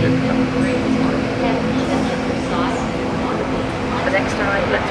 The next time, let's